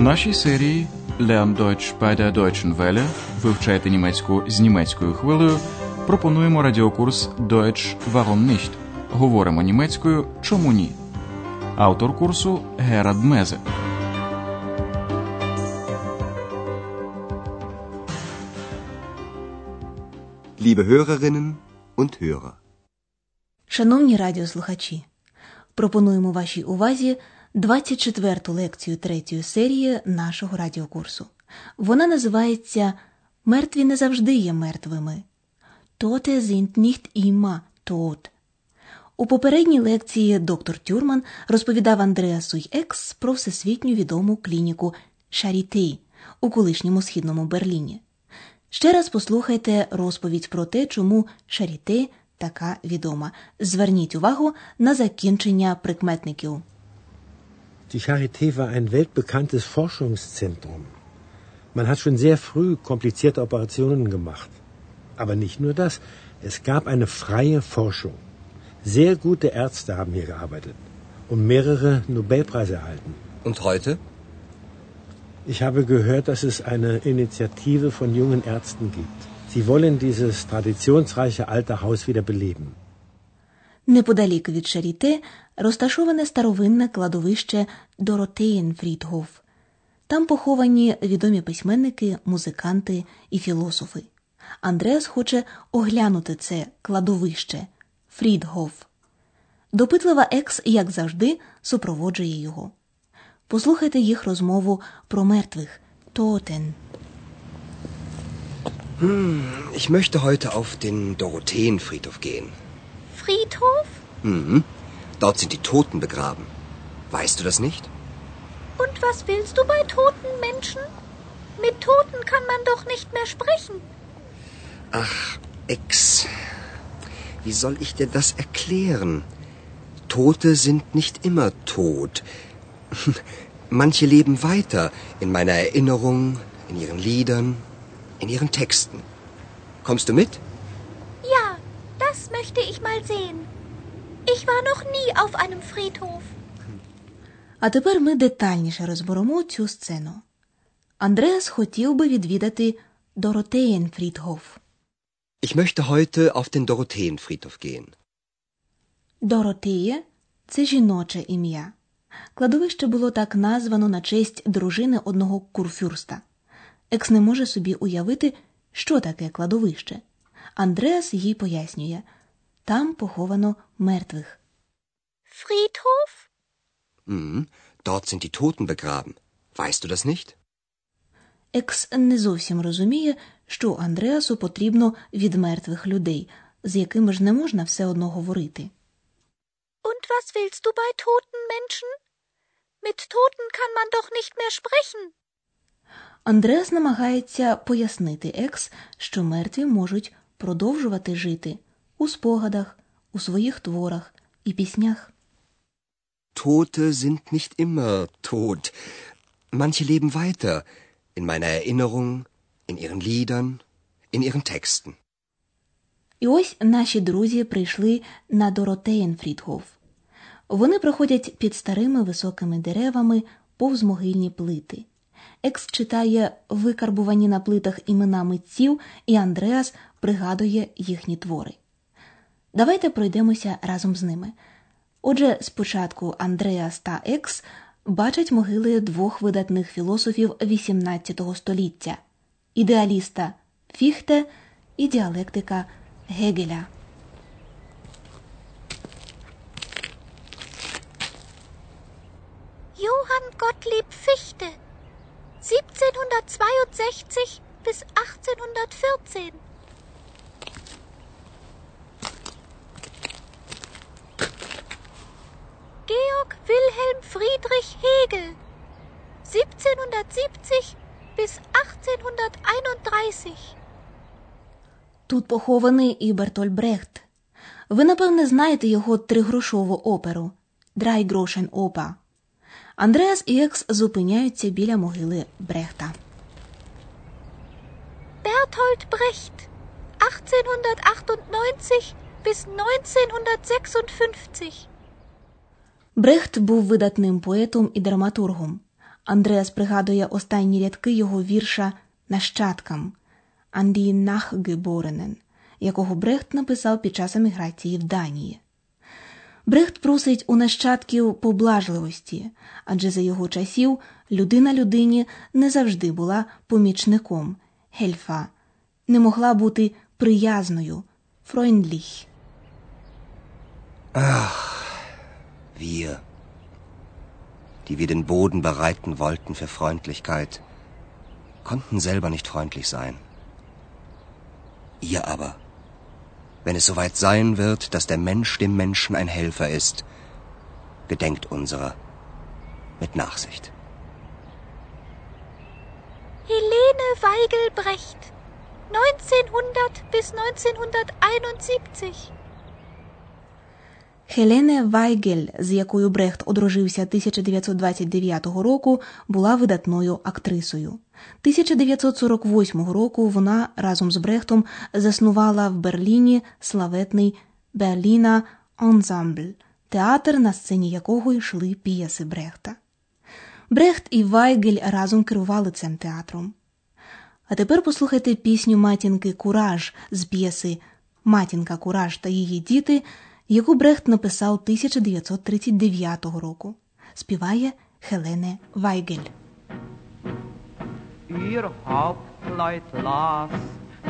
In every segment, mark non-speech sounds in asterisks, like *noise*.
У нашій серії Lern Deutsch bei der Deutschen Welle вивчайте німецьку з німецькою хвилею. Пропонуємо радіокурс Deutsch Warum nicht? Говоримо німецькою Чому ні? Автор курсу Герад Мезе. Liebe Hörerinnen und Hörer. Шановні радіослухачі, пропонуємо вашій увазі 24-ту лекцію третьої серії нашого радіокурсу. Вона називається Мертві не завжди є мертвими. Tote sind nicht immer tot. У попередній лекції доктор Тюрман розповідав Андреасу й Екс про всесвітню відому клініку Шаріти у колишньому східному Берліні. Ще раз послухайте розповідь про те, чому Шаріте така відома. Зверніть увагу на закінчення прикметників. Die Charité war ein weltbekanntes Forschungszentrum. Man hat schon sehr früh komplizierte Operationen gemacht. Aber nicht nur das, es gab eine freie Forschung. Sehr gute Ärzte haben hier gearbeitet und mehrere Nobelpreise erhalten. Und heute? Ich habe gehört, dass es eine Initiative von jungen Ärzten gibt. Sie wollen dieses traditionsreiche alte Haus wieder beleben. Неподалік від Шаріте розташоване старовинне кладовище Доротеєнфрідгоф. Там поховані відомі письменники, музиканти і філософи. Андреас хоче оглянути це кладовище Фрідгоф. Допитлива екс, як завжди, супроводжує його. Послухайте їх розмову про мертвих Тотен. Ich möchte heute auf den Dorotheenfriedhof gehen. Friedhof? Mhm. Dort sind die Toten begraben. Weißt du das nicht? Und was willst du bei toten Menschen? Mit Toten kann man doch nicht mehr sprechen. Ach, Ex. Wie soll ich dir das erklären? Tote sind nicht immer tot. *laughs* Manche leben weiter in meiner Erinnerung, in ihren Liedern, in ihren Texten. Kommst du mit? Das möchte ich mal sehen. Ich war noch nie auf einem Friedhof. А тепер ми детальніше розберемо цю сцену. Андреас хотів би відвідати Доротеєнфрідгоф. Ich möchte heute auf den Dorotheenfriedhof gehen. Доротеє це жіноче ім'я. Кладовище було так названо на честь дружини одного курфюрста. Екс не може собі уявити, що таке кладовище. Андреас їй пояснює там поховано мертвих. Friedhof? Mhm. Dort sind die Toten begraben. Weißt du das nicht? Екс не зовсім розуміє, що Андреасу потрібно від мертвих людей, з якими ж не можна все одно говорити. Und was willst du bei toten Menschen? Mit Toten kann man doch nicht mehr sprechen. Андреас намагається пояснити Екс, що мертві можуть продовжувати жити у спогадах, у своїх творах і піснях. Tote sind nicht immer tot. Manche leben weiter in meiner Erinnerung, in ihren Liedern, in ihren Texten. І ось наші друзі прийшли на Доротеєнфрідгоф. Вони проходять під старими високими деревами повз могильні плити. Екс читає викарбувані на плитах імена митців, і Андреас пригадує їхні твори. Давайте пройдемося разом з ними. Отже, спочатку Андреас та Екс бачать могили двох видатних філософів XVIII століття ідеаліста Фіхте і діалектика Гегеля. Johann Gottlieb Fichte. 1762 bis 1814. Friedrich Hegel. 1770 bis 1831. Тут похований і Бертоль Брехт. Ви, напевне, знаєте його тригрошову оперу Драйгрошен Опа. Андреас і Екс зупиняються біля могили Брехта. Bertolt Brecht. 1898 bis 1956. Брехт був видатним поетом і драматургом. Андреас пригадує останні рядки його вірша Нащадкам Нахгеборенен, якого Брехт написав під час еміграції в Данії. Брехт просить у нащадків поблажливості, адже за його часів людина людині не завжди була помічником гельфа, не могла бути приязною фройндліх. Ach, die wir den Boden bereiten wollten für Freundlichkeit, konnten selber nicht freundlich sein. Ihr aber, wenn es soweit sein wird, dass der Mensch dem Menschen ein Helfer ist, gedenkt unserer mit Nachsicht. Helene Weigelbrecht, 1900 bis 1971. Хелене Вайгель, з якою Брехт одружився 1929 року, була видатною актрисою. 1948 року вона разом з Брехтом заснувала в Берліні славетний Берліна Ансамбль, театр, на сцені якого йшли п'єси Брехта. Брехт і Вайгель разом керували цим театром. А тепер послухайте пісню матінки Кураж з п'єси Матінка Кураж та її діти, яку Брехт написав 1939 року. Співає Хелене Вайгель. Ihr Hauptleut, lasst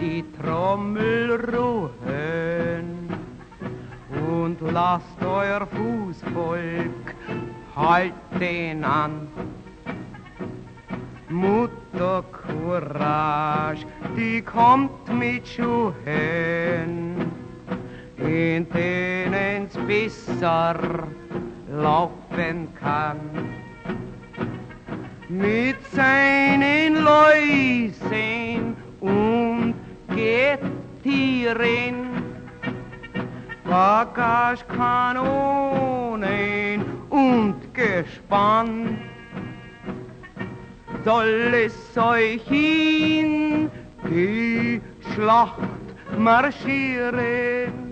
die Trommel ruhen und lasst euer Fußvolk halten an. Mutter Courage, die kommt mit Schuhen, in denen's besser laufen kann mit seinen Läusen und Gettieren, Bagagekanonen und Gespann. Soll es euch in die Schlacht marschieren,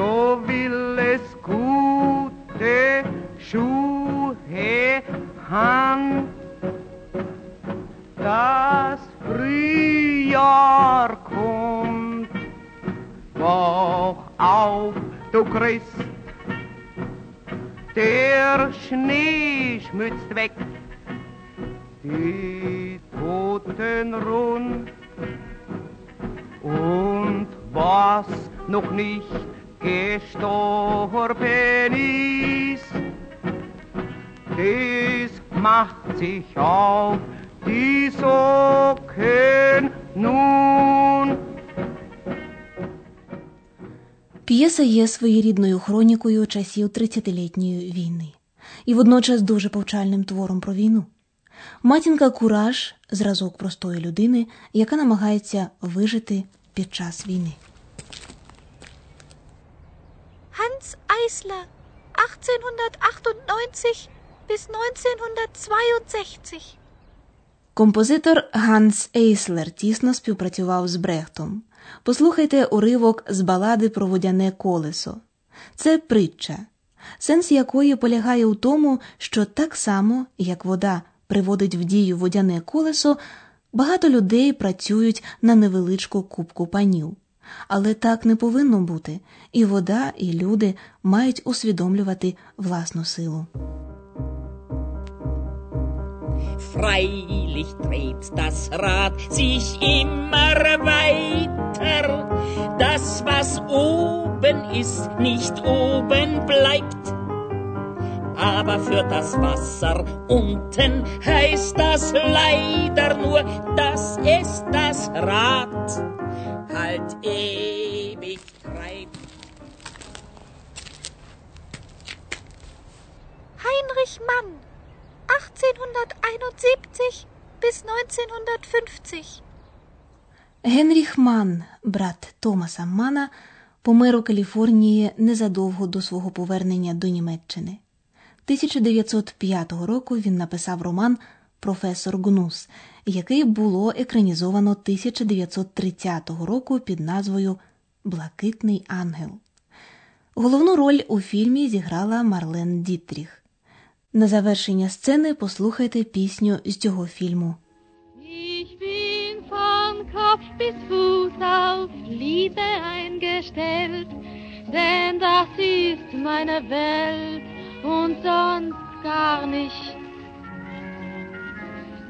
so will es gute Schuhe Hand. Das Frühjahr kommt, wach auf, du Christ. Der Schnee schmützt weg, gestorben ist, das macht sich auf die Socken nun. П'єса є своєрідною хронікою часів 30-літньої війни і водночас дуже повчальним твором про війну. Матінка Кураж зразок простої людини, яка намагається вижити під час війни. Hans Eisler, 1898 bis 1962. Композитор Ганс Ейслер тісно співпрацював з Брехтом. Послухайте уривок з балади про водяне колесо. Це притча, сенс якої полягає у тому, що так само, як вода приводить в дію водяне колесо, багато людей працюють на невеличку кубку панів. Але так не повинно бути, і вода, і люди мають усвідомлювати власну силу. Freilich dreht das Rad sich immer weiter. Das, was oben ist, nicht oben bleibt. Aber für das Wasser unten heißt das leider nur, dass es das Rad halt ewig treibt. Heinrich Mann, 1871 bis 1950. Генріх Ман, брат Томаса Мана, помер у Каліфорнії незадовго до свого повернення до Німеччини. 1905 року він написав роман Професор Гнус, який було екранізовано 1930 року під назвою Блакитний ангел. Головну роль у фільмі зіграла Марлен Дітріх. На завершення сцени послухайте пісню з цього фільму. Kopf bis Fuß auf Liebe eingestellt, denn das ist meine Welt und sonst gar nicht.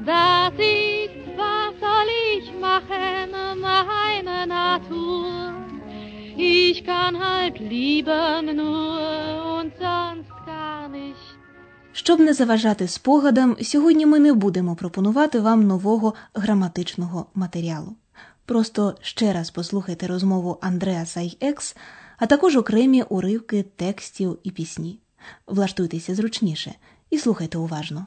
Das ist, was soll ich machen, meine Natur. Ich kann halt lieben nur und sonst. Щоб не заважати спогадам, сьогодні ми не будемо пропонувати вам нового граматичного матеріалу. Просто ще раз послухайте розмову Андреаса й Екс, а також окремі уривки текстів і пісні. Влаштуйтеся зручніше і слухайте уважно.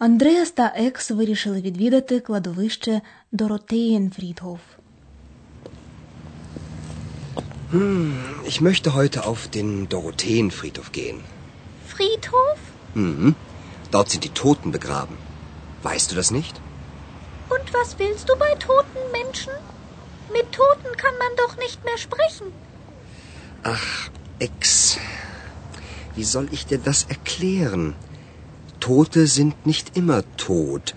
Андреас та Екс вирішили відвідати кладовище Доротеєнфрідгоф. Ich möchte heute auf den Dorotheenfriedhof gehen. Friedhof? Mhm. Dort sind die Toten begraben. Weißt du das nicht? Und was willst du bei toten Menschen? Mit Toten kann man doch nicht mehr sprechen. Ach, Ex. Wie soll ich dir das erklären? Tote sind nicht immer tot.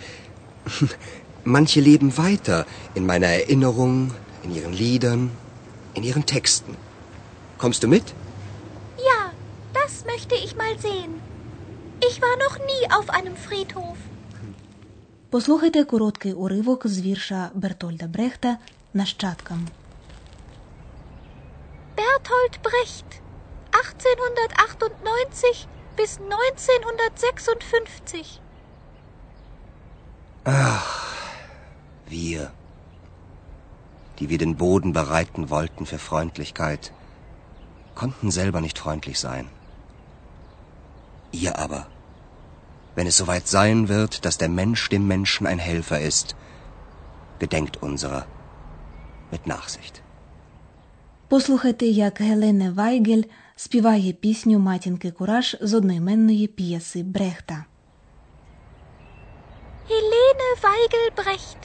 *laughs* Manche leben weiter in meiner Erinnerung, in ihren Liedern, in ihren Texten. Kommst du mit? Ja, das möchte ich mal sehen. Ich war noch nie auf einem Friedhof. Послухайте короткий уривок з вірша Бертольда Брехта Нащадкам. Berthold Brecht, 1898 bis 1956. Wir, die wir den Boden bereiten wollten für Freundlichkeit, konnten selber nicht freundlich sein. Ihr aber, wenn es soweit sein wird, dass der Mensch dem Menschen ein Helfer ist, gedenkt unserer mit Nachsicht. Послухайте, як Гелене Вайгель співає пісню Матінки Кураж з одноіменної п'єси Брехта. Helene Weigel Brecht,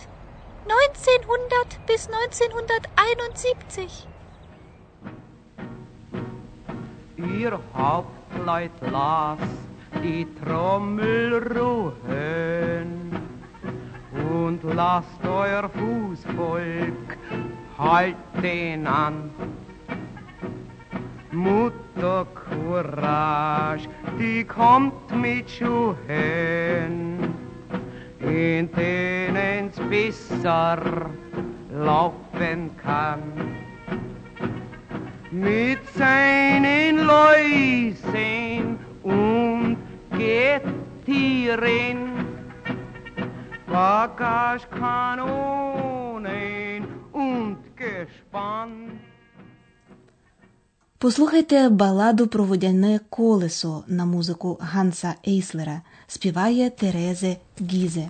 1900 bis 1971. Ihr Hauptleut las die Trommel ruhen und lasst euer Fußvolk halt den an. Mutter Courage, die kommt mit Schuhen, in denen's besser laufen kann. Mit seinen Läusen und Gettieren, Bagagekanonen und Gespann. Послухайте баладу про водяне колесо на музику Ганса Ейслера. Співає Терезе Гізе.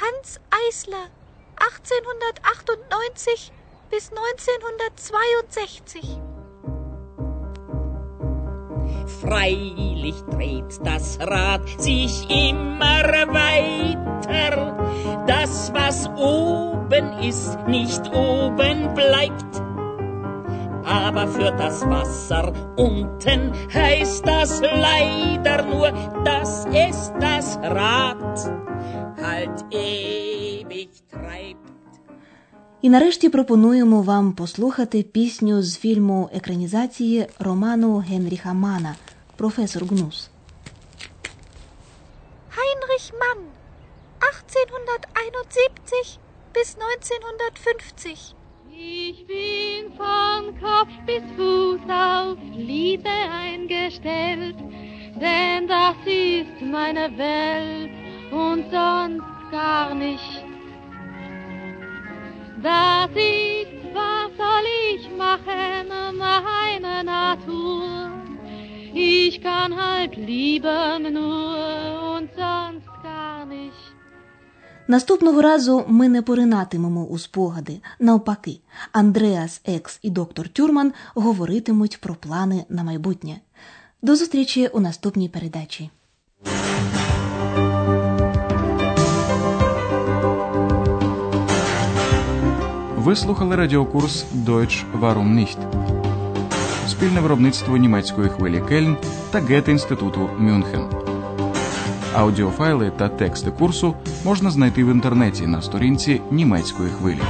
Hans Eisler, 1898 bis 1962. Freilich dreht das Rad sich immer weiter. Das, was oben ist, nicht oben bleibt. Aber für das Wasser unten heißt das leider nur, dass es das Rad halt ewig treibt. І нарешті пропонуємо вам послухати пісню з фільму екранізації роману Генріха Мана Професор Гнус. Heinrich Mann, 1871 bis 1950. ich bin von Kopf bis Fuß auf Liebe eingestellt, denn das ist meine Welt und sonst gar nicht. Das ist, was soll ich machen, meine Natur. Ich kann halt lieben nur und sonst. Наступного разу ми не поринатимемо у спогади. Навпаки, Андреас Екс і доктор Тюрман говоритимуть про плани на майбутнє. До зустрічі у наступній передачі. Ви слухали радіокурс Deutsch Warum nicht? Спільне виробництво німецької хвилі Кельн та Гете-інституту Мюнхен. Аудіофайли та тексти курсу можна знайти в інтернеті на сторінці німецької хвилі.